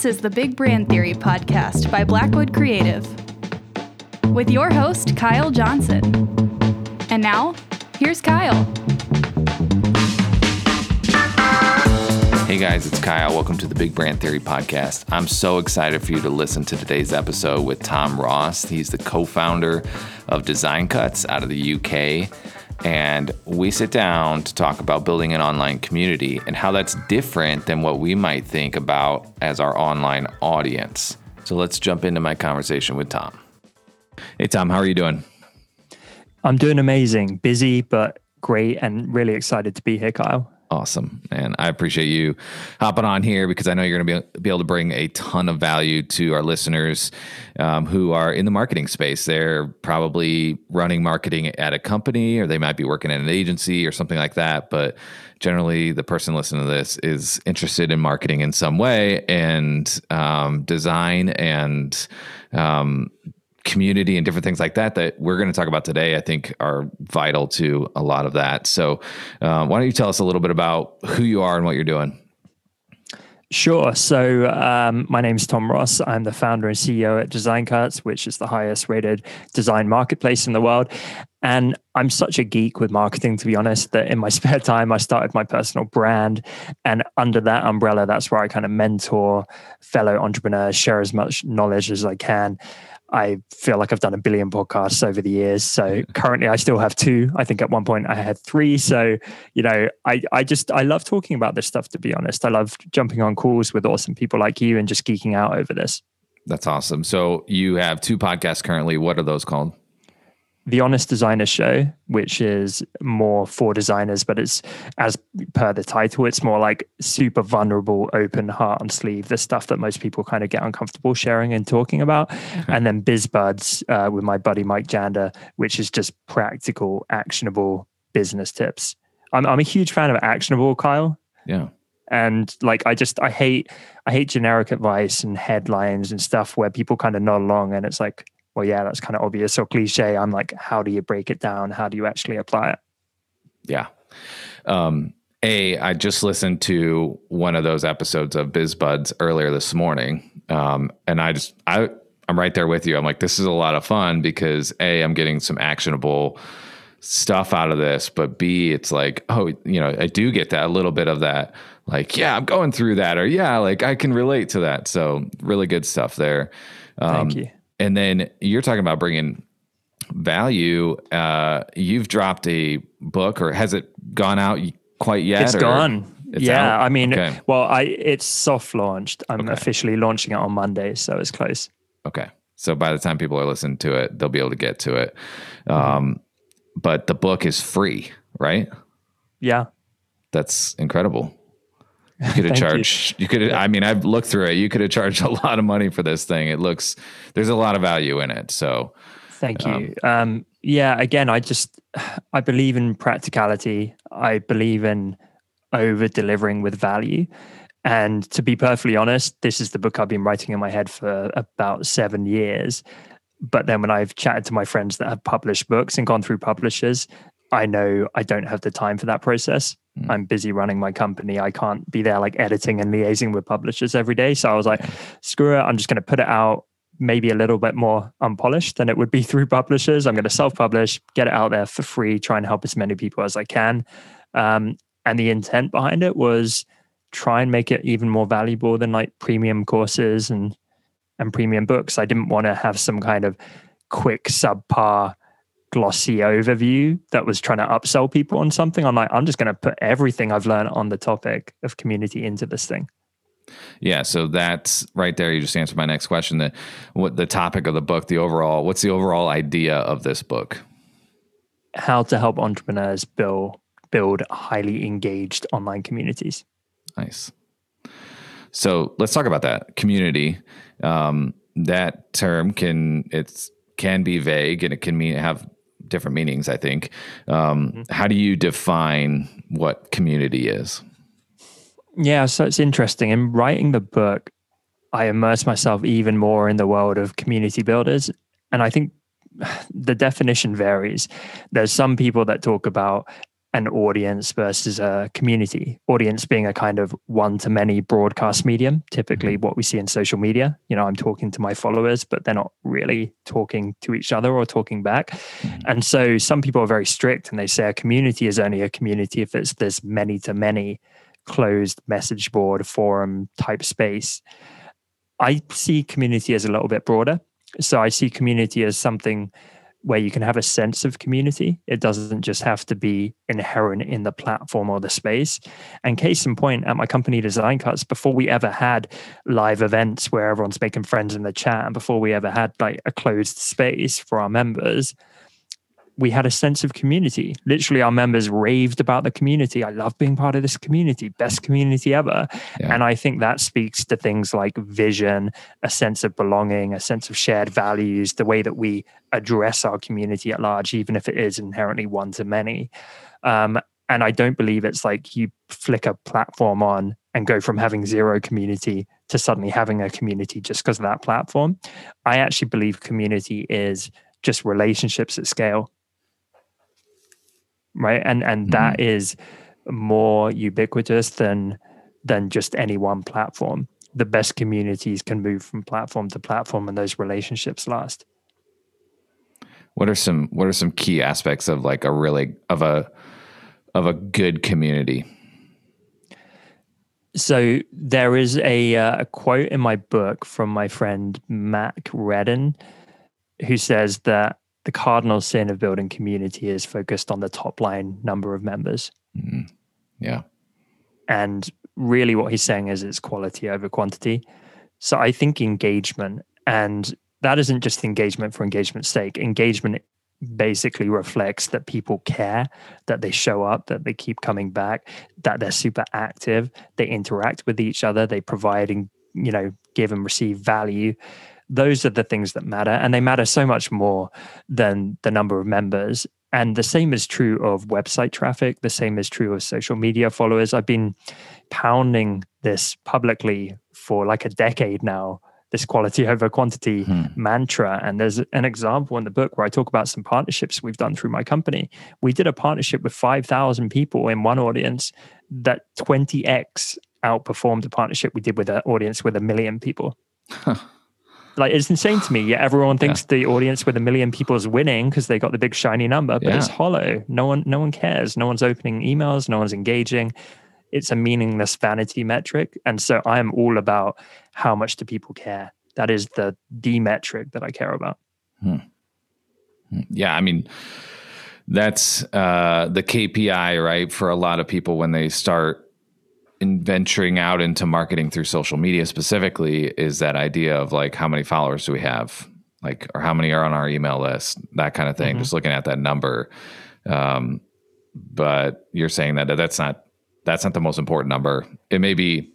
This is the Big Brand Theory podcast by Blackwood Creative with your host, Kyle Johnson. And now, here's Kyle. Hey guys, it's Kyle. Welcome to the Big Brand Theory podcast. I'm so excited for you to listen to today's episode with Tom Ross. He's the co founder of Design Cuts out of the UK. And we sit down to talk about building an online community and how that's different than what we might think about as our online audience. So let's jump into my conversation with Tom. Hey, Tom, how are you doing? I'm doing amazing, busy, but great, and really excited to be here, Kyle. Awesome. And I appreciate you hopping on here because I know you're going to be, be able to bring a ton of value to our listeners um, who are in the marketing space. They're probably running marketing at a company or they might be working at an agency or something like that. But generally, the person listening to this is interested in marketing in some way and um, design and um, community and different things like that that we're going to talk about today, I think are vital to a lot of that. So, uh, why don't you tell us a little bit about who you are and what you're doing? Sure. So, um, my name is Tom Ross. I'm the founder and CEO at Design Cuts, which is the highest rated design marketplace in the world. And I'm such a geek with marketing, to be honest, that in my spare time, I started my personal brand. And under that umbrella, that's where I kind of mentor fellow entrepreneurs, share as much knowledge as I can. I feel like I've done a billion podcasts over the years. So currently I still have two. I think at one point I had three. So, you know, I, I just, I love talking about this stuff, to be honest. I love jumping on calls with awesome people like you and just geeking out over this. That's awesome. So you have two podcasts currently. What are those called? The Honest Designer Show, which is more for designers, but it's as per the title, it's more like super vulnerable, open heart and sleeve, the stuff that most people kind of get uncomfortable sharing and talking about. Okay. And then Biz Buds uh, with my buddy Mike Janda, which is just practical, actionable business tips. I'm I'm a huge fan of actionable, Kyle. Yeah. And like I just I hate I hate generic advice and headlines and stuff where people kind of nod along and it's like well, yeah, that's kind of obvious or cliche. I'm like, how do you break it down? How do you actually apply it? Yeah. Um, a, I just listened to one of those episodes of Biz Buds earlier this morning, um, and I just I I'm right there with you. I'm like, this is a lot of fun because a I'm getting some actionable stuff out of this, but b it's like, oh, you know, I do get that a little bit of that, like, yeah, I'm going through that, or yeah, like I can relate to that. So really good stuff there. Um, Thank you and then you're talking about bringing value. Uh, you've dropped a book, or has it gone out quite yet? It's or? gone. It's yeah, out? I mean, okay. well, I it's soft launched. I'm okay. officially launching it on Monday, so it's close. Okay, so by the time people are listening to it, they'll be able to get to it. Mm-hmm. Um, but the book is free, right? Yeah, that's incredible. You could have charged. You, you could. I mean, I've looked through it. You could have charged a lot of money for this thing. It looks. There's a lot of value in it. So, thank you. Um, um, yeah. Again, I just I believe in practicality. I believe in over delivering with value. And to be perfectly honest, this is the book I've been writing in my head for about seven years. But then when I've chatted to my friends that have published books and gone through publishers, I know I don't have the time for that process. Mm. I'm busy running my company. I can't be there like editing and liaising with publishers every day. So I was like, screw it. I'm just going to put it out maybe a little bit more unpolished than it would be through publishers. I'm going to self publish, get it out there for free, try and help as many people as I can. Um, and the intent behind it was try and make it even more valuable than like premium courses and and premium books. I didn't want to have some kind of quick subpar glossy overview that was trying to upsell people on something. I'm like, I'm just going to put everything I've learned on the topic of community into this thing. Yeah, so that's right there. You just answered my next question. That what the topic of the book, the overall, what's the overall idea of this book? How to help entrepreneurs build build highly engaged online communities. Nice. So let's talk about that community. Um, that term can it's can be vague and it can mean have different meanings, I think. Um, mm-hmm. How do you define what community is? Yeah, so it's interesting. In writing the book, I immerse myself even more in the world of community builders. And I think the definition varies. There's some people that talk about an audience versus a community. Audience being a kind of one to many broadcast medium, typically mm-hmm. what we see in social media. You know, I'm talking to my followers, but they're not really talking to each other or talking back. Mm-hmm. And so some people are very strict and they say a community is only a community if it's this many to many closed message board forum type space. I see community as a little bit broader. So I see community as something where you can have a sense of community. It doesn't just have to be inherent in the platform or the space. And case in point, at my company Design Cuts, before we ever had live events where everyone's making friends in the chat, and before we ever had like a closed space for our members, we had a sense of community. Literally, our members raved about the community. I love being part of this community, best community ever. Yeah. And I think that speaks to things like vision, a sense of belonging, a sense of shared values, the way that we address our community at large, even if it is inherently one to many. Um, and I don't believe it's like you flick a platform on and go from having zero community to suddenly having a community just because of that platform. I actually believe community is just relationships at scale right? And and mm-hmm. that is more ubiquitous than than just any one platform. The best communities can move from platform to platform, and those relationships last. What are some What are some key aspects of like a really of a of a good community? So there is a, uh, a quote in my book from my friend Mac Reddin, who says that the cardinal sin of building community is focused on the top line number of members. Mm-hmm. Yeah. And really, what he's saying is it's quality over quantity. So I think engagement, and that isn't just engagement for engagement's sake. Engagement basically reflects that people care, that they show up, that they keep coming back, that they're super active, they interact with each other, they provide and you know give and receive value those are the things that matter and they matter so much more than the number of members. And the same is true of website traffic. The same is true of social media followers. I've been pounding this publicly for like a decade now this quality over quantity hmm. mantra. And there's an example in the book where i talk about some partnerships we've done through my company. We did a partnership with 5000 people in one audience that 20x outperformed a partnership we did with an audience with a million people like it's insane to me. Yeah, everyone thinks yeah. the audience with a million people is winning because they got the big shiny number, but yeah. it's hollow. No one, no one cares. No one's opening emails. No one's engaging. It's a meaningless vanity metric, and so I am all about how much do people care. That is the D metric that I care about. Hmm. hmm. Yeah, I mean, that's uh, the KPI, right? For a lot of people when they start in venturing out into marketing through social media specifically is that idea of like how many followers do we have? Like or how many are on our email list? That kind of thing mm-hmm. just looking at that number. Um, but you're saying that that's not that's not the most important number. It may be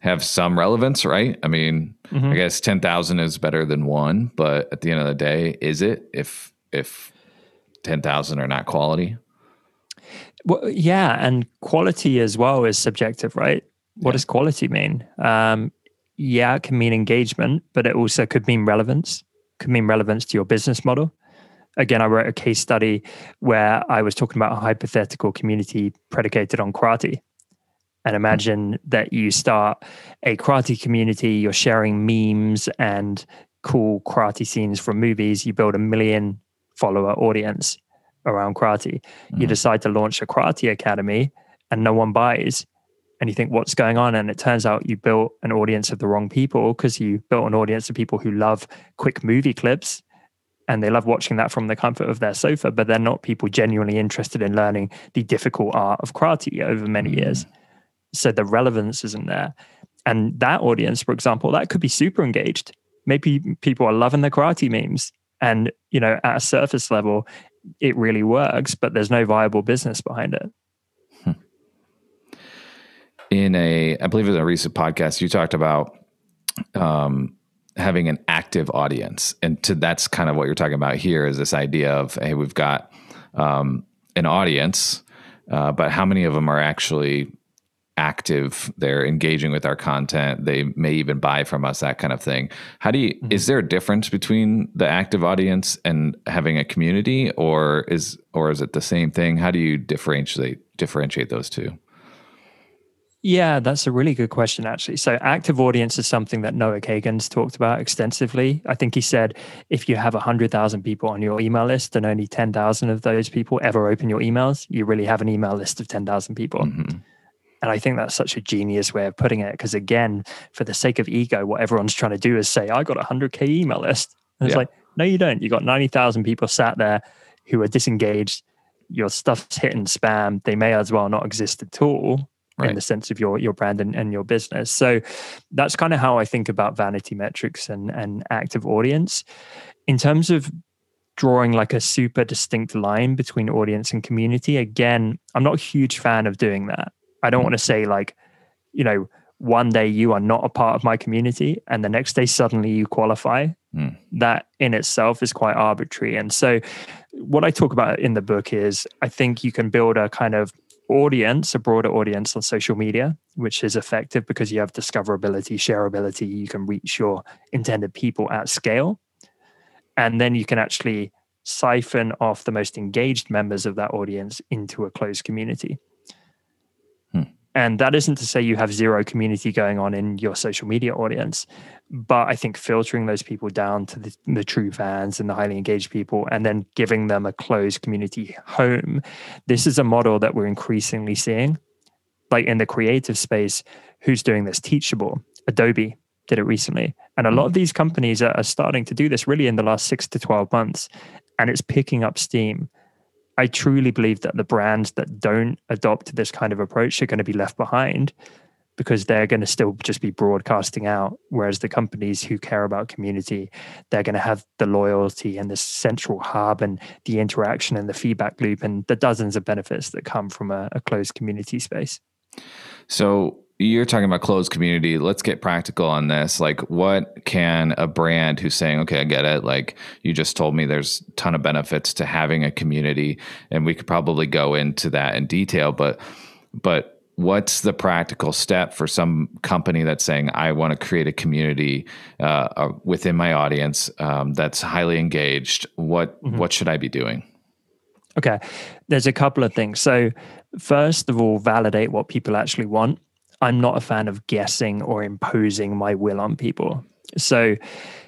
have some relevance right? I mean mm-hmm. i guess 10,000 is better than one but at the end of the day is it? If if 10,000 are not quality well, yeah, and quality as well is subjective, right? What yeah. does quality mean? Um, yeah, it can mean engagement, but it also could mean relevance. Could mean relevance to your business model. Again, I wrote a case study where I was talking about a hypothetical community predicated on karate. And imagine mm-hmm. that you start a karate community, you're sharing memes and cool karate scenes from movies, you build a million follower audience around karate. Mm. You decide to launch a karate academy and no one buys. And you think, what's going on? And it turns out you built an audience of the wrong people because you built an audience of people who love quick movie clips and they love watching that from the comfort of their sofa, but they're not people genuinely interested in learning the difficult art of karate over many mm. years. So the relevance isn't there. And that audience, for example, that could be super engaged. Maybe people are loving the karate memes. And, you know, at a surface level, it really works, but there's no viable business behind it. Hmm. In a, I believe in a recent podcast, you talked about um, having an active audience, and to that's kind of what you're talking about here is this idea of hey, we've got um, an audience, uh, but how many of them are actually active they're engaging with our content they may even buy from us that kind of thing how do you mm-hmm. is there a difference between the active audience and having a community or is or is it the same thing how do you differentiate differentiate those two yeah, that's a really good question, actually. So, active audience is something that Noah Kagan's talked about extensively. I think he said if you have 100,000 people on your email list and only 10,000 of those people ever open your emails, you really have an email list of 10,000 people. Mm-hmm. And I think that's such a genius way of putting it. Because again, for the sake of ego, what everyone's trying to do is say, I got a 100K email list. And it's yeah. like, no, you don't. You got 90,000 people sat there who are disengaged. Your stuff's hitting spam. They may as well not exist at all right. in the sense of your your brand and, and your business. So that's kind of how I think about vanity metrics and and active audience. In terms of drawing like a super distinct line between audience and community, again, I'm not a huge fan of doing that. I don't want to say like, you know, one day you are not a part of my community and the next day suddenly you qualify. Mm. That in itself is quite arbitrary. And so what I talk about in the book is I think you can build a kind of audience, a broader audience on social media, which is effective because you have discoverability, shareability, you can reach your intended people at scale. And then you can actually siphon off the most engaged members of that audience into a closed community. And that isn't to say you have zero community going on in your social media audience, but I think filtering those people down to the, the, true fans and the highly engaged people, and then giving them a closed community home. This is a model that we're increasingly seeing, like in the creative space. Who's doing this? Teachable, Adobe did it recently, and a lot of these companies are, are starting to do this really in the last six to twelve months, and it's picking up steam. I truly believe that the brands that don't adopt this kind of approach are going to be left behind because they're going to still just be broadcasting out. Whereas the companies who care about community, they're going to have the loyalty and the central hub and the interaction and the feedback loop and the dozens of benefits that come from a, a closed community space. So you're talking about closed community. Let's get practical on this. Like, what can a brand who's saying, okay, I get it. Like, you just told me there's a ton of benefits to having a community, and we could probably go into that in detail, but, but, What's the practical step for some company that's saying I want to create a community uh, uh, within my audience um, that's highly engaged? What mm-hmm. what should I be doing? Okay, there's a couple of things. So first of all, validate what people actually want. I'm not a fan of guessing or imposing my will on people. So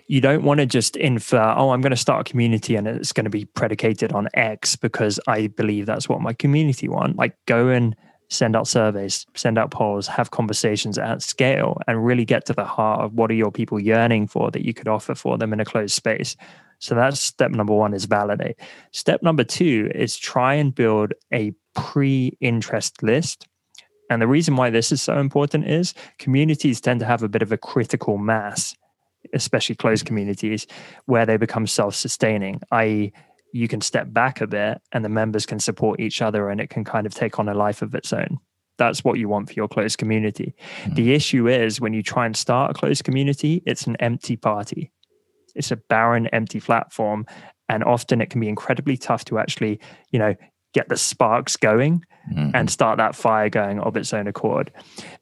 you don't want to just infer, oh, I'm going to start a community and it's going to be predicated on X because I believe that's what my community want. Like go and send out surveys, send out polls, have conversations at scale, and really get to the heart of what are your people yearning for that you could offer for them in a closed space. So that's step number one is validate. Step number two is try and build a pre-interest list and the reason why this is so important is communities tend to have a bit of a critical mass, especially closed communities, where they become self sustaining, i.e., you can step back a bit and the members can support each other and it can kind of take on a life of its own. That's what you want for your closed community. Mm-hmm. The issue is when you try and start a closed community, it's an empty party. It's a barren, empty platform. And often it can be incredibly tough to actually, you know, get the sparks going mm-hmm. and start that fire going of its own accord.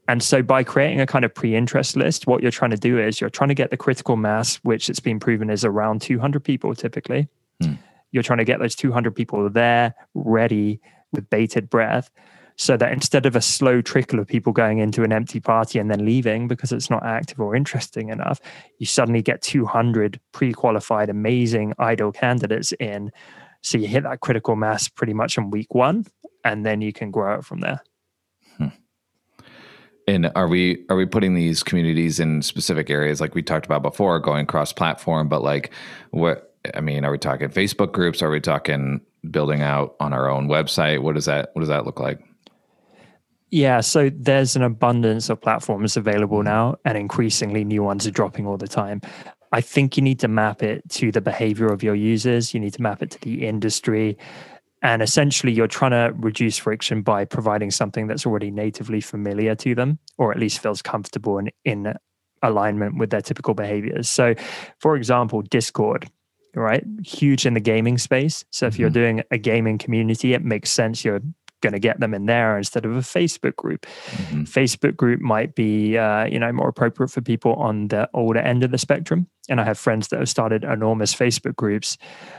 And so by creating a kind of pre-interest list, what you're trying to do is you're trying to get the critical mass, which it's been proven is around 200 people typically. Mm. You're trying to get those 200 people there, ready with bated breath, so that instead of a slow trickle of people going into an empty party and then leaving because it's not active or interesting enough, you suddenly get 200 pre-qualified, amazing idol candidates in so you hit that critical mass pretty much in week one, and then you can grow it from there. Hmm. And are we are we putting these communities in specific areas like we talked about before, going cross platform? But like, what I mean, are we talking Facebook groups? Are we talking building out on our own website? What does that What does that look like? Yeah, so there's an abundance of platforms available now, and increasingly new ones are dropping all the time. I think you need to map it to the behavior of your users. You need to map it to the industry. And essentially, you're trying to reduce friction by providing something that's already natively familiar to them, or at least feels comfortable and in alignment with their typical behaviors. So, for example, Discord, right? Huge in the gaming space. So, if you're mm-hmm. doing a gaming community, it makes sense. You're going to get them in there instead of a Facebook group. Mm-hmm. Facebook group might be, uh, you know, more appropriate for people on the older end of the spectrum. And I have friends that have started enormous Facebook groups,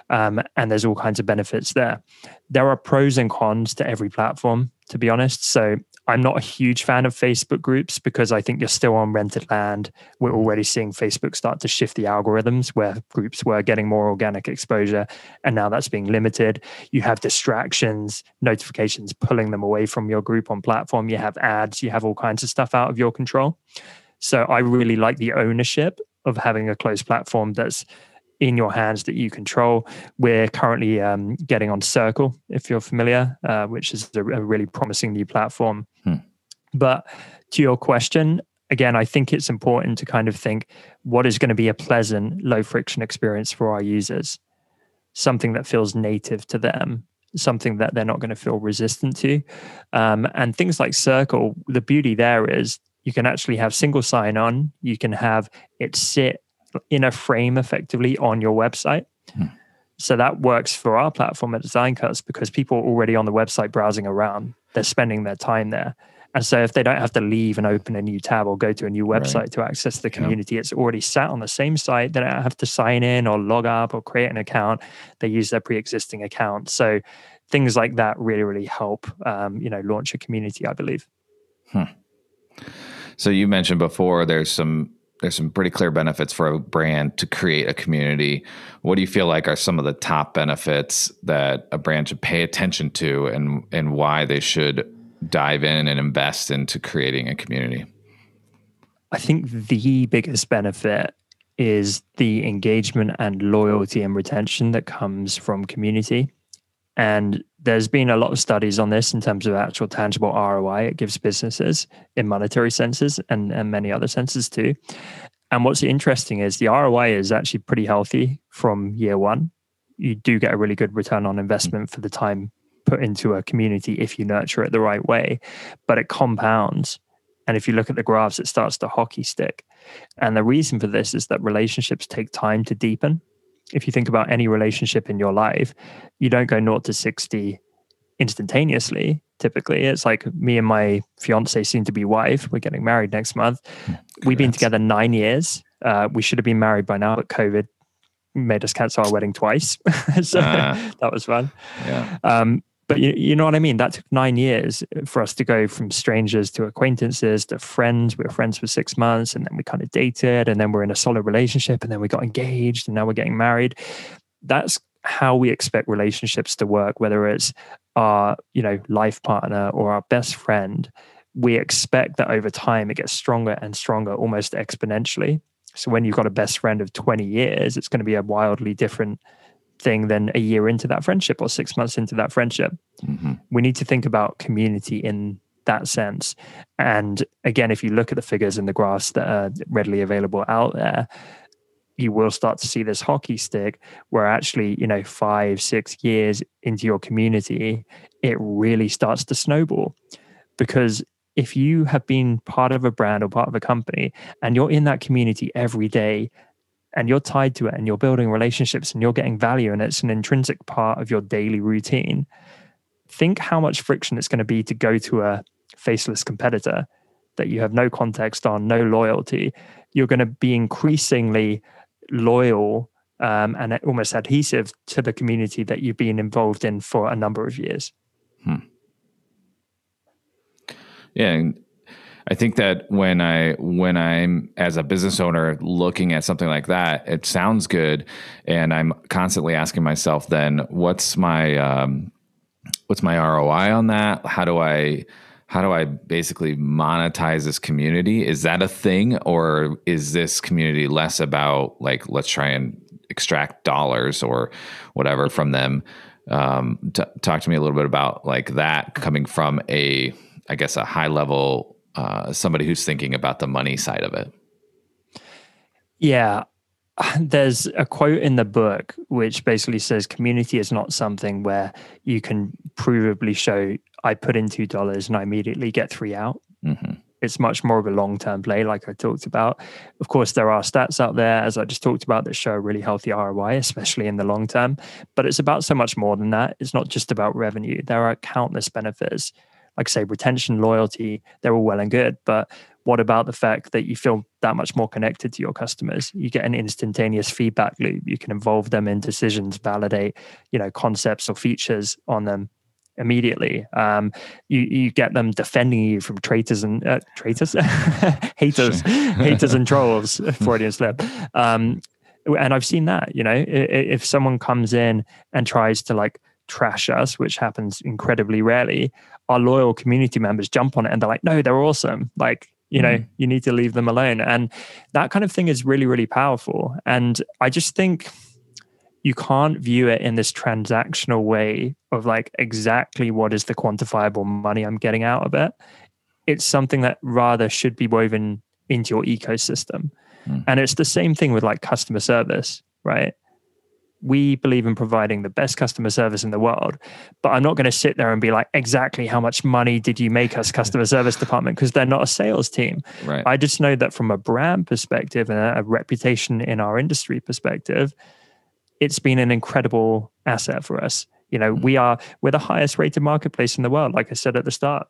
um, and there's all kinds of benefits there. There are pros and cons to every platform, to be honest. So I'm not a huge fan of Facebook groups because I think you're still on rented land. We're already seeing Facebook start to shift the algorithms where groups were getting more organic exposure and now that's being limited. You have distractions, notifications pulling them away from your group on platform. You have ads, you have all kinds of stuff out of your control. So I really like the ownership of having a closed platform that's in your hands that you control. We're currently um, getting on Circle, if you're familiar, uh, which is a, a, really promising new platform. Hmm. But to your question, again, I think it's important to kind of think what is going to be a pleasant, low friction experience for our users, something that feels native to them. Something that they're not going to feel resistant to. Um, and things like Circle, the beauty there is you can actually have single sign on, you can have it sit in a frame effectively on your website. Hmm. So that works for our platform at Design Cuts because people are already on the website browsing around. They're spending their time there. And so if they don't have to leave and open a new tab or go to a new website right. to access the community, yeah. it's already sat on the same site. They don't have to sign in or log up or create an account. They use their pre-existing account. So things like that really, really help um, you know, launch a community, I believe. Hmm. So you mentioned before there's some there's some pretty clear benefits for a brand to create a community. What do you feel like are some of the top benefits that a brand should pay attention to and and why they should dive in and invest into creating a community? I think the biggest benefit is the engagement and loyalty and retention that comes from community. And there's been a lot of studies on this in terms of actual tangible ROI it gives businesses in monetary senses and, and many other senses too. And what's interesting is the ROI is actually pretty healthy from year one. You do get a really good return on investment for the time put into a community if you nurture it the right way, but it compounds. And if you look at the graphs, it starts to hockey stick. And the reason for this is that relationships take time to deepen if you think about any relationship in your life, you don't go naught to 60 instantaneously. Typically, it's like me and my fiance, soon to be wife, we're getting married next month. Congrats. We've been together nine years. Uh, we should have been married by now, but COVID made us cancel our wedding twice. so uh, that was fun. Yeah. Um, but you, you know what I mean? That took nine years uh, for us to go from strangers to acquaintances to friends. We were friends for six months and then we kind of dated and then we're in a solid relationship and then we got engaged and now we're getting married. That's how we expect relationships to work, whether it's our, you know, life partner or our best friend. We expect that over time it gets stronger and stronger, almost exponentially. So when you've got a best friend of 20 years, it's going to be a wildly different thing than a year into that friendship or six months into that friendship. Mm-hmm. We need to think about community in that sense. And again, if you look at the figures and the graphs that are readily available out there, you will start to see this hockey stick where actually, you know, five, six years into your community, it really starts to snowball. Because if you have been part of a brand or part of a company and you're in that community every day and you're tied to it and you're building relationships and you're getting value and it's an intrinsic part of your daily routine think how much friction it's going to be to go to a faceless competitor that you have no context on no loyalty you're going to be increasingly loyal um, and almost adhesive to the community that you've been involved in for a number of years hmm. yeah I think that when I when I'm as a business owner looking at something like that, it sounds good, and I'm constantly asking myself, then what's my um, what's my ROI on that? How do I how do I basically monetize this community? Is that a thing, or is this community less about like let's try and extract dollars or whatever from them? Um, t- talk to me a little bit about like that coming from a I guess a high level uh, somebody who's thinking about the money side of it? Yeah. There's a quote in the book which basically says community is not something where you can provably show I put in $2 and I immediately get three out. Mm-hmm. It's much more of a long term play, like I talked about. Of course, there are stats out there, as I just talked about, that show a really healthy ROI, especially in the long term. But it's about so much more than that. It's not just about revenue, there are countless benefits. Like, say, retention, loyalty, they're all well and good. But what about the fact that you feel that much more connected to your customers you get an instantaneous feedback loop you can involve them in decisions validate you know concepts or features on them immediately. Um, you you get them defending you from traitors and uh, traitors, haters, haters and trolls. Freudian slip. Um, and I've seen that. You know, if someone comes in and tries to like trash us, which happens incredibly rarely, our loyal community members jump on it and they're like, "No, they're awesome." Like. You know, mm. you need to leave them alone. And that kind of thing is really, really powerful. And I just think you can't view it in this transactional way of like exactly what is the quantifiable money I'm getting out of it. It's something that rather should be woven into your ecosystem. Mm. And it's the same thing with like customer service, right? We believe in providing the best customer service in the world, but I'm not going to sit there and be like, exactly how much money did you make us, customer service department? Because they're not a sales team. Right. I just know that from a brand perspective and a reputation in our industry perspective, it's been an incredible asset for us. You know, hmm. we are we're the highest rated marketplace in the world. Like I said at the start,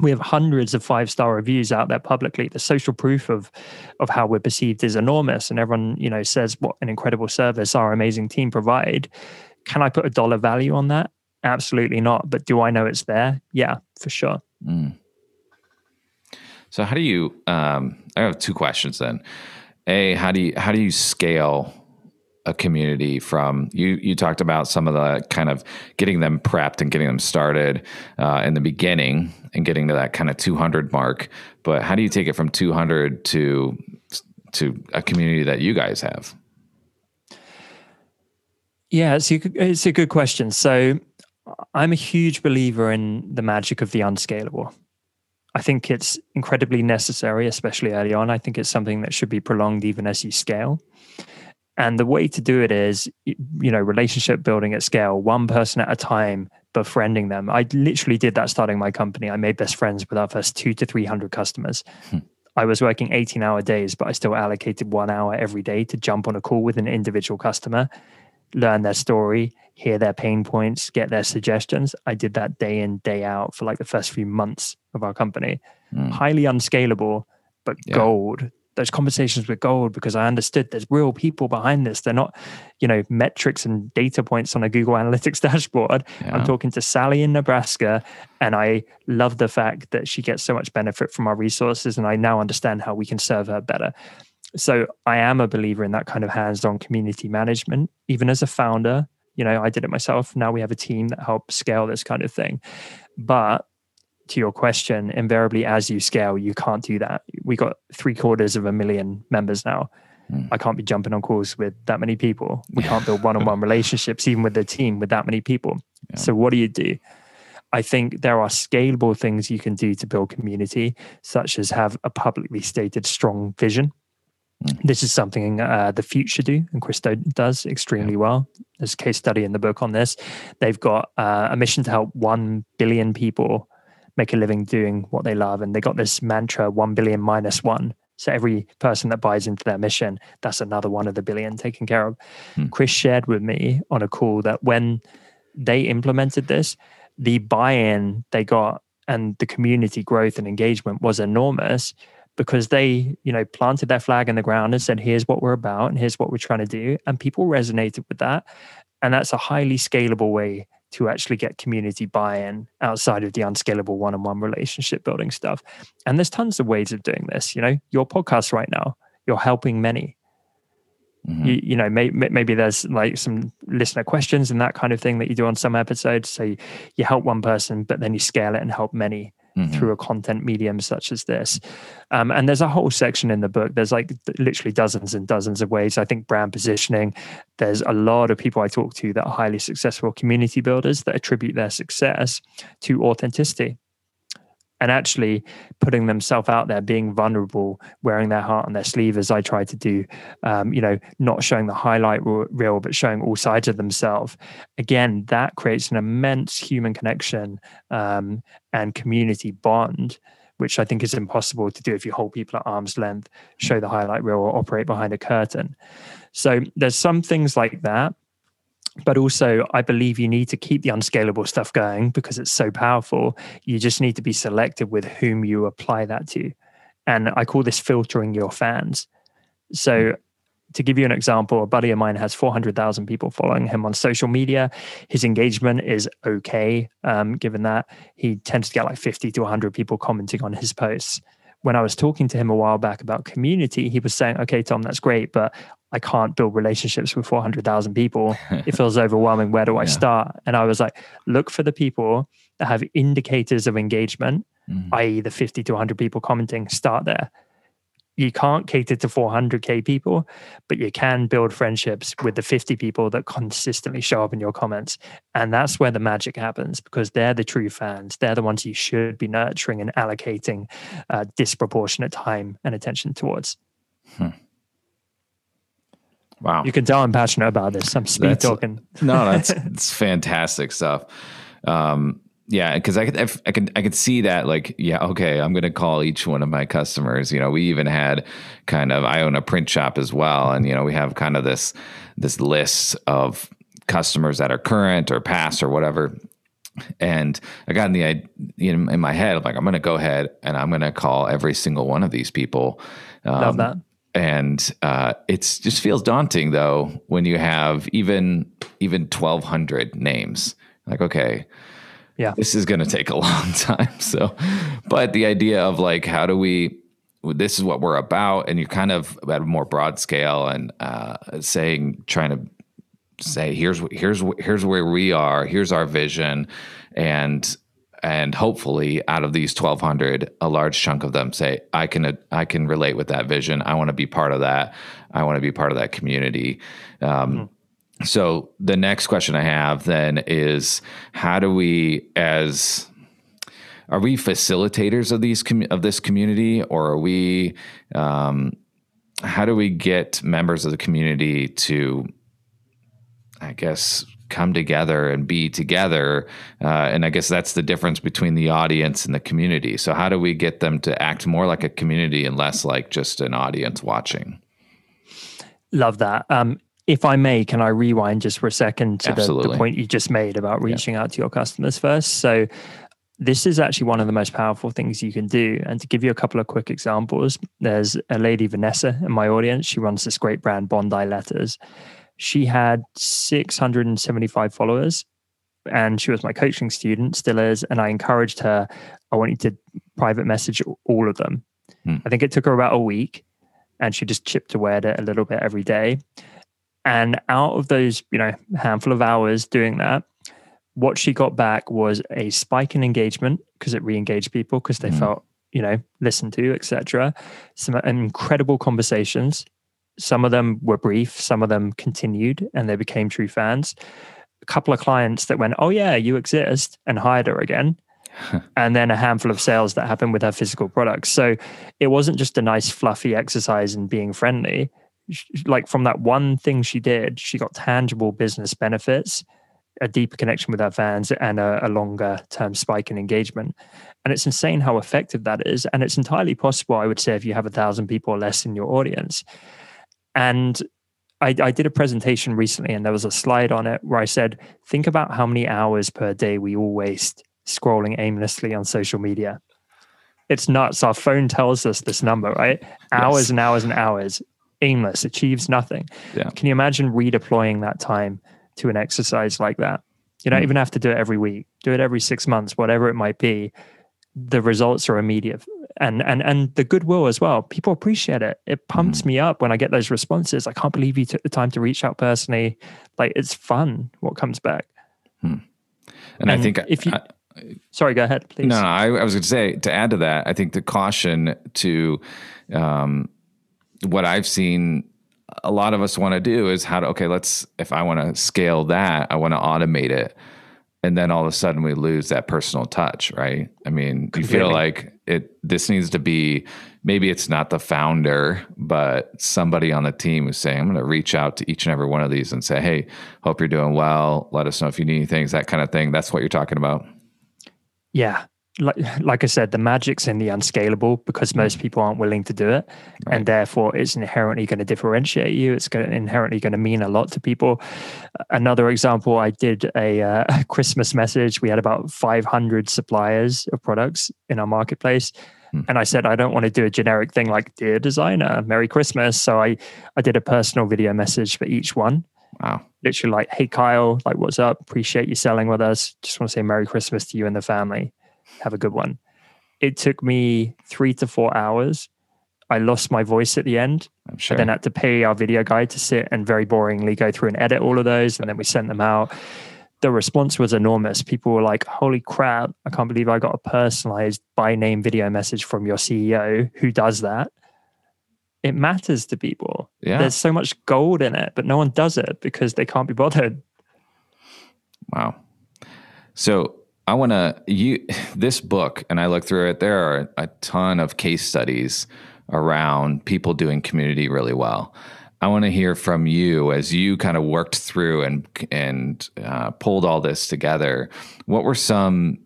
we have hundreds of five star reviews out there publicly. The social proof of of how we're perceived is enormous, and everyone you know says what an incredible service our amazing team provide. Can I put a dollar value on that? Absolutely not. But do I know it's there? Yeah, for sure. Mm. So how do you? Um, I have two questions then. A, how do you how do you scale a community from you you talked about some of the kind of getting them prepped and getting them started uh, in the beginning and getting to that kind of 200 mark but how do you take it from 200 to to a community that you guys have yeah it's a, it's a good question so i'm a huge believer in the magic of the unscalable I think it's incredibly necessary, especially early on. I think it's something that should be prolonged even as you scale. And the way to do it is, you know, relationship building at scale, one person at a time, befriending them. I literally did that starting my company. I made best friends with our first two to 300 customers. Hmm. I was working 18 hour days, but I still allocated one hour every day to jump on a call with an individual customer, learn their story, hear their pain points, get their suggestions. I did that day in, day out for like the first few months of our company. Hmm. Highly unscalable, but yeah. gold those conversations with gold because I understood there's real people behind this. They're not, you know, metrics and data points on a Google Analytics dashboard. Yeah. I'm talking to Sally in Nebraska, and I love the fact that she gets so much benefit from our resources, and I now understand how we can serve her better. So I am a believer in that kind of hands-on community management. Even as a founder, you know, I did it myself. Now we have a team that helps scale this kind of thing. But to your question, invariably as you scale, you can't do that. We got three quarters of a million members now. Mm. I can't be jumping on calls with that many people. We can't build one-on-one relationships, even with the team, with that many people. Yeah. So what do you do? I think there are scalable things you can do to build community, such as have a publicly stated strong vision. Mm. This is something uh, the Futur do, and Chris Do does extremely yeah. well. There's a case study in the book on this. They've got uh, a mission to help 1 billion people make a living doing what they love. And they got this mantra 1 billion minus one. So every person that buys into their mission, that's another one of the billion taken care of. Hmm. Chris shared with me on a call that when they implemented this, the buy in they got and the community growth and engagement was enormous because they, you know, planted their flag in the ground and said, here's what we're about and here's what we're trying to do. And people resonated with that. And that's a highly scalable way to actually get community buy-in outside of the unscalable one-on-one relationship building stuff. And there's tons of ways of doing this you know? Your podcast right now you're helping many. Mm-hmm. you, you, know may, maybe there's like some listener questions and that kind of thing that you do on some episodes. So you, you help one person but then you scale it and help many mm-hmm. through a content medium such as this. Um, and there's a whole section in the book. There's like literally dozens and dozens of ways. I think brand positioning. There's a lot of people I talk to that are highly successful community builders that attribute their success to authenticity and actually putting themselves out there, being vulnerable, wearing their heart on their sleeve, as I try to do. Um, you know, not showing the highlight reel, but showing all sides of themselves. Again, that creates an immense human connection um, and community bond, which I think is impossible to do if you hold people at arm's length, show the highlight reel, or operate behind a curtain. So there's some things like that. But also, I believe you need to keep the unscalable stuff going because it's so powerful. You just need to be selective with whom you apply that to. And I call this filtering your fans. So to give you an example, a buddy of mine has 400,000 people following him on social media. His engagement is okay, um, given that he tends to get like 50 to 100 people commenting on his posts. When I was talking to him a while back about community, he was saying, okay, Tom, that's great, but I can't build relationships with 400,000 people. it feels overwhelming. Where do I yeah. start? And I was like, look for the people that have indicators of engagement, mm. i.e., the 50 to 100 people commenting, start there you can't cater to 400k people but you can build friendships with the 50 people that consistently show up in your comments and that's where the magic happens because they're the true fans they're the ones you should be nurturing and allocating uh, disproportionate time and attention towards hmm. Wow you can tell i'm passionate about this i'm speed that's, talking no that's it's fantastic stuff um, yeah, because I could, I can, I could see that. Like, yeah, okay, I'm going to call each one of my customers. You know, we even had kind of, I own a print shop as well, and you know, we have kind of this this list of customers that are current or past or whatever. And I got in the in, in my head, I'm like, I'm going to go ahead and I'm going to call every single one of these people. Um, Love that. And uh, it's just feels daunting though when you have even even 1,200 names. Like, okay yeah. this is going to take a long time. So but the idea of like how do we this is what we're about and you're kind of at a more broad scale and uh, saying trying to say here's here's here's where we are. Here's our vision. And and hopefully out of these 1200 a large chunk of them say i can i can relate with that vision. I want to be part of that. I want to be part of that community. Um, mm-hmm. so the next question I have then is how do we as are we facilitators of these of this community? Or are we um, how do we get members of the community to I guess come together and be together uh, and I guess that's the difference between the audience and the community so how do we get them to act more like a community and less like just an audience watching Love that. Um, if I may, can I rewind just for a second to the, the, point you just made about reaching yeah. out to your customers first? So, this is actually one of the most powerful things you can do. And to give you a couple of quick examples, there's a lady, Vanessa, in my audience. She runs this great brand, Bondi Letters. She had 675 followers and she was my coaching student, still is. And I encouraged her, I want you to private message all of them. Hmm. I think it took her about a week and she just chipped away at it a little bit every day. And out of those, you know, handful of hours doing that, what she got back was a spike in engagement because it re-engaged people because they mm. felt, you know, listened to, etc. Some incredible conversations. Some of them were brief, some of them continued and they became true fans. A couple of clients that went, Oh yeah, you exist and hired her again. and then a handful of sales that happened with her physical products. So it wasn't just a nice fluffy exercise in being friendly like from that one thing she did, she got tangible business benefits, a deeper connection with her fans, and a, a longer term spike in engagement. And it's insane how effective that is. And it's entirely possible, I would say, if you have a thousand people or less in your audience. And I, I, did a presentation recently and there was a slide on it where I said, think about how many hours per day we all waste scrolling aimlessly on social media. It's nuts. Our phone tells us this number, right? Hours yes. and hours and hours aimless, achieves nothing. Yeah. Can you imagine redeploying that time to an exercise like that? You don't mm. even have to do it every week. Do it every six months, whatever it might be. The results are immediate, and and and the goodwill as well. People appreciate it. It pumps mm. me up when I get those responses. I can't believe you took the time to reach out personally. Like it's fun. What comes back. Hmm. And, and, I think if you. I, sorry, go ahead, please. No, no I, I was going to say to add to that. I think the caution to um, what I've seen a lot of us want to do is how to okay let's if i want to scale that i want to automate it and then all of a sudden we lose that personal touch right? I mean Completely. you feel like it this needs to be maybe it's not the founder but somebody on the team who's saying i'm going to reach out to each and every one of these and say hey hope you're doing well. Let us know if you need anything that kind of thing. That's what you're talking about? Yeah like like I said, the magic's in the unscalable because most people aren't willing to do it, Right. and therefore it's inherently going to differentiate you. It's going to inherently going to mean a lot to people. Another example, I did a, uh, Christmas message. We had about 500 suppliers of products in our marketplace. Hmm. And I said, I don't want to do a generic thing like "Dear designer, Merry Christmas." So I, I did a personal video message for each one, Wow. literally like, "Hey Kyle, like, what's up? Appreciate you selling with us. Just want to say Merry Christmas to you and the family. Have a good one." It took me three to four hours. I lost my voice at the end. I'm sure. I then had to pay our video guy to sit and very boringly go through and edit all of those, and then we sent them out. The response was enormous. People were like, "Holy crap! I can't believe I got a personalized by name video message from your CEO. Who does that?" It matters to people. yeah. There's so much gold in it, but no one does it because they can't be bothered. Wow. So I want to you this book, and I look through it. There are a ton of case studies around people doing community really well. I want to hear from you as you kind of worked through and and uh, pulled all this together. What were some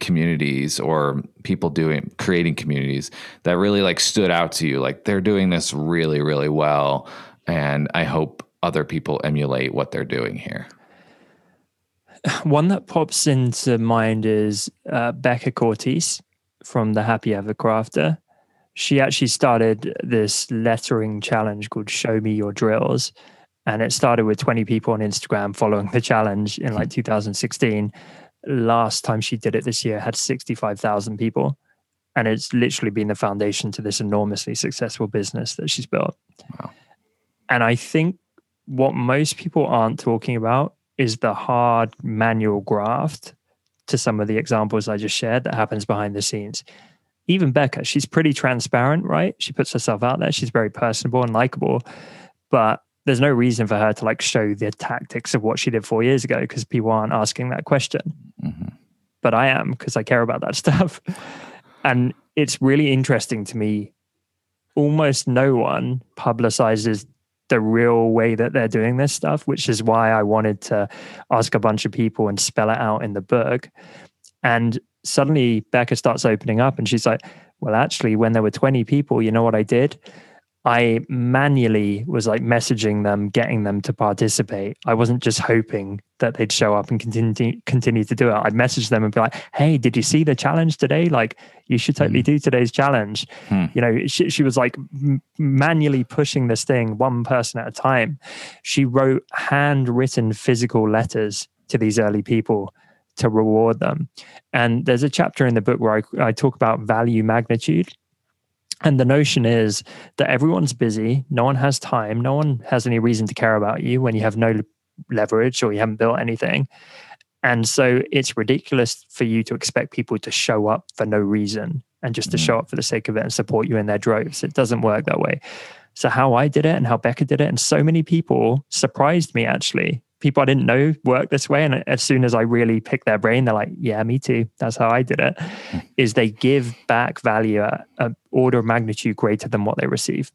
communities or people doing creating communities that really like stood out to you? Like they're doing this really really well, and I hope other people emulate what they're doing here. One that pops into mind is uh, Becca Courtice from the Happy Ever Crafter. She actually started this lettering challenge called Show Me Your Drills. And it started with 20 people on Instagram following the challenge in like 2016. Last time she did it this year had 65,000 people. And it's literally been the foundation to this enormously successful business that she's built. Wow. And I think what most people aren't talking about is the hard manual graft to some of the examples I just shared that happens behind the scenes. Even Becca, she's pretty transparent, right? She puts herself out there. She's very personable and likable, but there's no reason for her to like show the tactics of what she did four years ago because people aren't asking that question. Mhm. But I am because I care about that stuff. and it's really interesting to me. Almost no one publicizes the real way that they're doing this stuff, which is why I wanted to ask a bunch of people and spell it out in the book. And suddenly Becca starts opening up and she's like, Well, actually, when there were 20 people, you know what I did? I manually was like messaging them, getting them to participate. I wasn't just hoping that they'd show up and continue continue to do it. I'd message them and be like, "Hey, did you see the challenge today? Like, you should totally do today's challenge." Hmm. You know, she, she was like m- manually pushing this thing one person at a time. She wrote handwritten physical letters to these early people to reward them. And there's a chapter in the book where I, I talk about value magnitude. And the notion is that everyone's busy, no one has time, no one has any reason to care about you when you have no leverage or you haven't built anything. And so it's ridiculous for you to expect people to show up for no reason and just to Mhm. show up for the sake of it and support you in their droves. It doesn't work that way. So, how I did it and how Becca did it, and so many people surprised me actually. People I didn't know work this way. And as soon as I really pick their brain, they're like, yeah, me too. That's how I did it. Is they give back value at an order of magnitude greater than what they receive.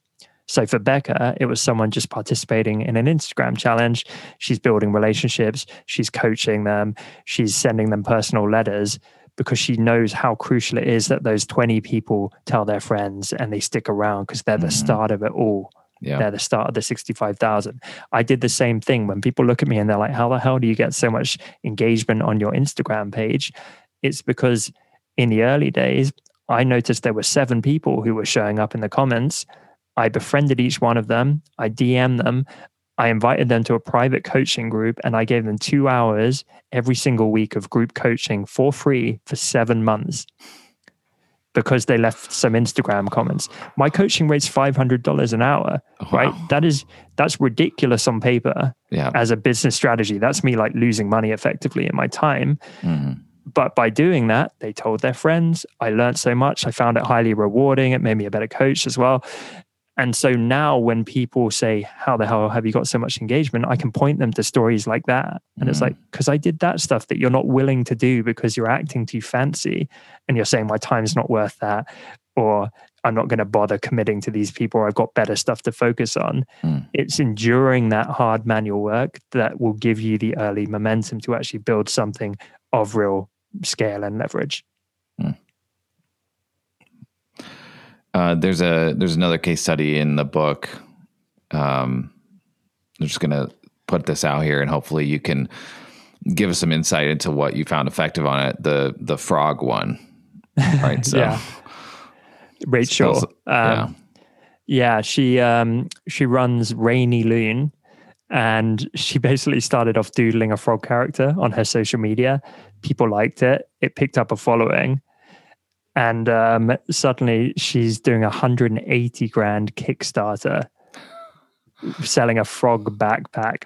So for Becca, it was someone just participating in an Instagram challenge. She's building relationships, she's coaching them, she's sending them personal letters because she knows how crucial it is that those 20 people tell their friends and they stick around because they're the Mhm. start of it all. Yeah. They're the start of the 65,000. I did the same thing when people look at me and they're like, how the hell do you get so much engagement on your Instagram page? It's because in the early days, I noticed there were seven people who were showing up in the comments. I befriended each one of them. I DM'd them. I invited them to a private coaching group and I gave them two hours every single week of group coaching for free for seven months because they left some Instagram comments. My coaching rate's $500 an hour, right? That is, that's ridiculous on paper Yeah. as a business strategy. That's me like losing money effectively in my time. Mhm. But by doing that, they told their friends. I learned so much. I found it highly rewarding. It made me a better coach as well. And so now when people say, How the hell have you got so much engagement? I can point them to stories like that. And it's Mhm. like, because I did that stuff that you're not willing to do because you're acting too fancy and you're saying, My time's not worth that. Or I'm not going to bother committing to these people. Or I've got better stuff to focus on. Mm. It's enduring that hard manual work that will give you the early momentum to actually build something of real scale and leverage. Uh, there's a there's another case study in the book. Um, I'm just gonna put this out here, and hopefully you can give us some insight into what you found effective on it. The the frog one, right? So, yeah. Rachel, um, yeah. yeah, she um, she runs Rainylune, and she basically started off doodling a frog character on her social media. People liked it. It picked up a following and um, suddenly she's doing a 180 grand Kickstarter selling a frog backpack.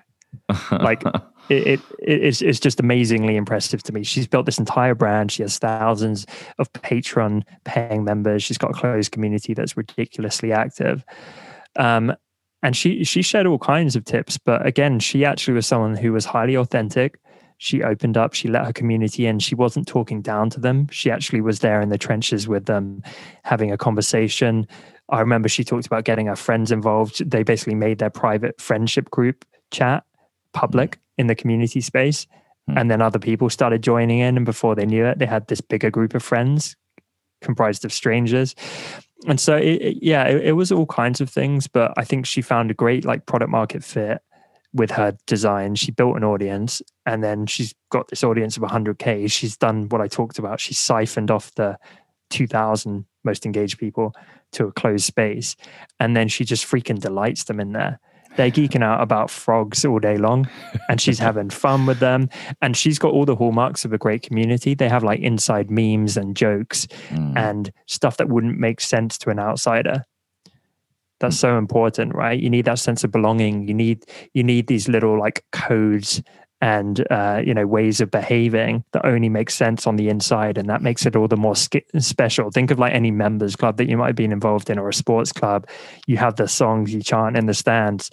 like it, it, it's, it's just amazingly impressive to me. She's built this entire brand. She has thousands of Patreon paying members. She's got a closed community that's ridiculously active. Um, and she she shared all kinds of tips, but again, she actually was someone who was highly authentic she opened up, she let her community in. She wasn't talking down to them. She actually was there in the trenches with them, having a conversation. I remember she talked about getting her friends involved. They basically made their private friendship group chat public mm. in the community space. Mm. And then other people started joining in. And before they knew it, they had this bigger group of friends comprised of strangers. And so, it, it, yeah, it, it was all kinds of things. But I think she found a great like product market fit with her design. She built an audience and then she's got this audience of 100K. She's done what I talked about. She's siphoned off the 2000 most engaged people to a closed space. And then she just freaking delights them in there. They're geeking out about frogs all day long and she's having fun with them. And she's got all the hallmarks of a great community. They have like inside memes and jokes mm. and stuff that wouldn't make sense to an outsider that's so important right? You need that sense of belonging. You need you need these little like codes and uh, you know ways of behaving that only make sense on the inside and that makes it all the more sk- special. Think of like any members club that you might have been involved in or a sports club. You have the songs you chant in the stands.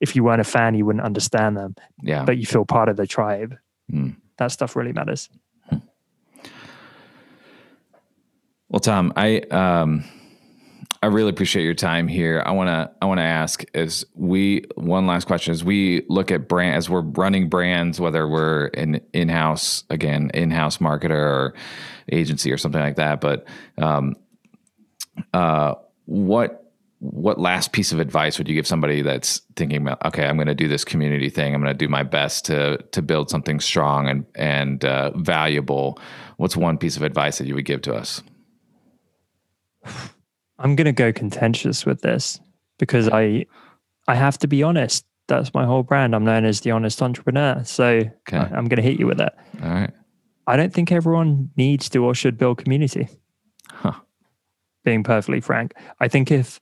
If you weren't a fan you wouldn't understand them yeah. but you feel part of the tribe. Mm. that stuff really matters. Well tom i um I really appreciate your time here. I want to I want to ask is we one last question is we look at brand as we're running brands whether we're an in-house again in-house marketer or agency or something like that but um uh what what last piece of advice would you give somebody that's thinking about okay i'm going to do this community thing i'm going to do my best to to build something strong and and uh, valuable what's one piece of advice that you would give to us I'm going to go contentious with this because I I have to be honest. That's my whole brand. I'm known as the honest entrepreneur. So okay. I, am going to hit you with it. All right. I don't think everyone needs to or should build community. Huh. Being perfectly frank, I think if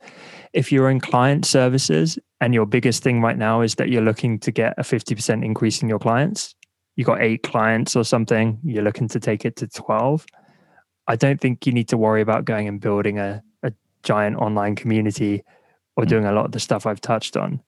if you're in client services and your biggest thing right now is that you're looking to get a 50% increase in your clients, you got eight clients or something, you're looking to take it to 12. I don't think you need to worry about going and building a giant online community or hmm. doing a lot of the stuff I've touched on.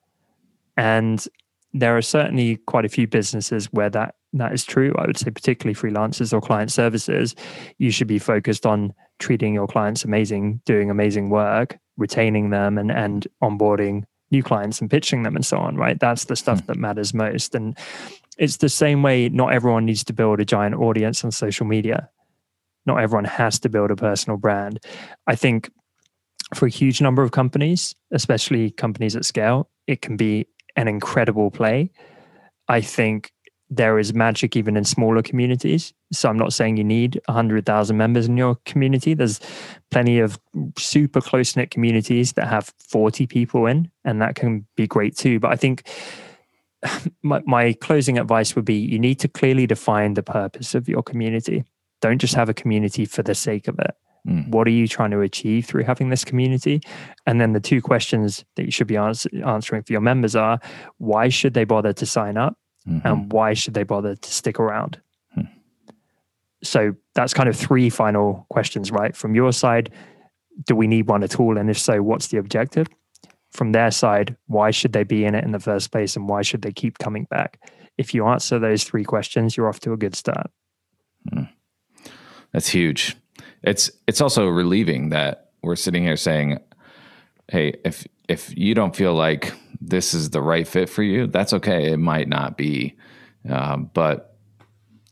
And there are certainly quite a few businesses where that that is true. I would say particularly freelancers or client services, you should be focused on treating your clients amazing, doing amazing work, retaining them and and onboarding new clients and pitching them and so on, right? That's the stuff mm. that matters most. And it's the same way not everyone needs to build a giant audience on social media. Not everyone has to build a personal brand. I think for a huge number of companies, especially companies at scale, it can be an incredible play. I think there is magic even in smaller communities. So I'm not saying you need 100,000 members in your community. There's plenty of super close knit communities that have 40 people in, and that can be great too. But I think my, my closing advice would be you need to clearly define the purpose of your community. Don't just have a community for the sake of it. Mm. What are you trying to achieve through having this community? And then the two questions that you should be ans- answering for your members are why should they bother to sign up? Mm-hmm. And why should they bother to stick around? Mm. So that's kind of three final questions, right? From your side, do we need one at all? And if so, what's the objective? From their side, why should they be in it in the first place? And why should they keep coming back? If you answer those three questions, you're off to a good start. Mm. That's huge it's it's also relieving that we're sitting here saying, "Hey, if if you don't feel like this is the right fit for you, that's okay. It might not be, um, but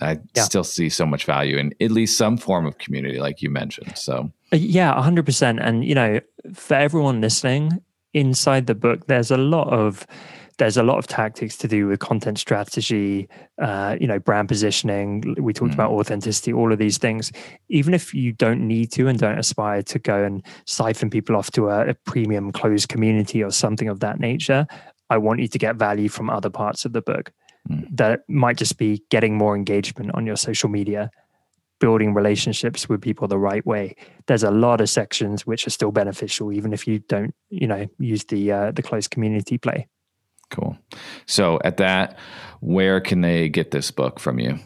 I yeah. still see so much value in at least some form of community, like you mentioned. So, uh, yeah, 100%. And, you know, for everyone listening, inside the book, there's a lot of there's a lot of tactics to do with content strategy, uh, you know, brand positioning. We talked mm. about authenticity, all of these things. Even if you don't need to and don't aspire to go and siphon people off to a, a premium closed community or something of that nature, I want you to get value from other parts of the book. Mm. That might just be getting more engagement on your social media, building relationships with people the right way. There's a lot of sections which are still beneficial, even if you don't, you know, use the uh, the closed community play. Cool. So at that, where can they get this book from you?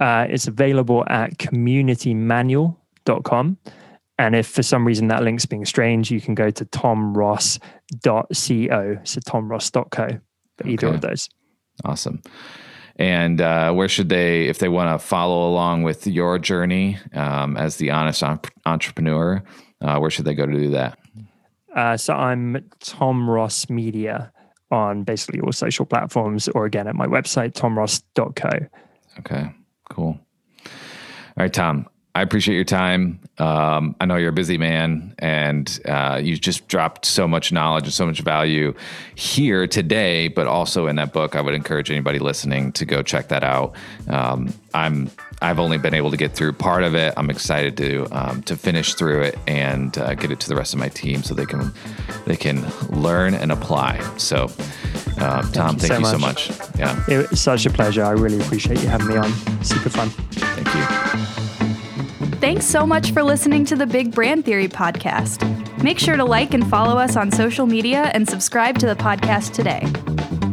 Uh, it's available at communitymanual.com. And if for some reason that link's being strange, you can go to tomross.co. So tomross.co for either okay. of those. Awesome. And uh, where should they, if they want to follow along with your journey um, as the honest entrepreneur, uh, where should they go to do that? Uh, so I'm Tom Ross Media on basically all social platforms or again at my website, tomross.co. Okay, cool. All right, Tom, I appreciate your time. Um, I know you're a busy man, and uh, you just dropped so much knowledge and so much value here today, but also in that book. I would encourage anybody listening to go check that out. Um, I'm I've only been able to get through part of it. I'm excited to um, to finish through it and uh, get it to the rest of my team so they can they can learn and apply. So, uh, Tom, thank, you, so, much. much. Yeah, it's such a pleasure. I really appreciate you having me on. Super fun. Thank you. Thanks so much for listening to the Big Brand Theory podcast. Make sure to like and follow us on social media and subscribe to the podcast today.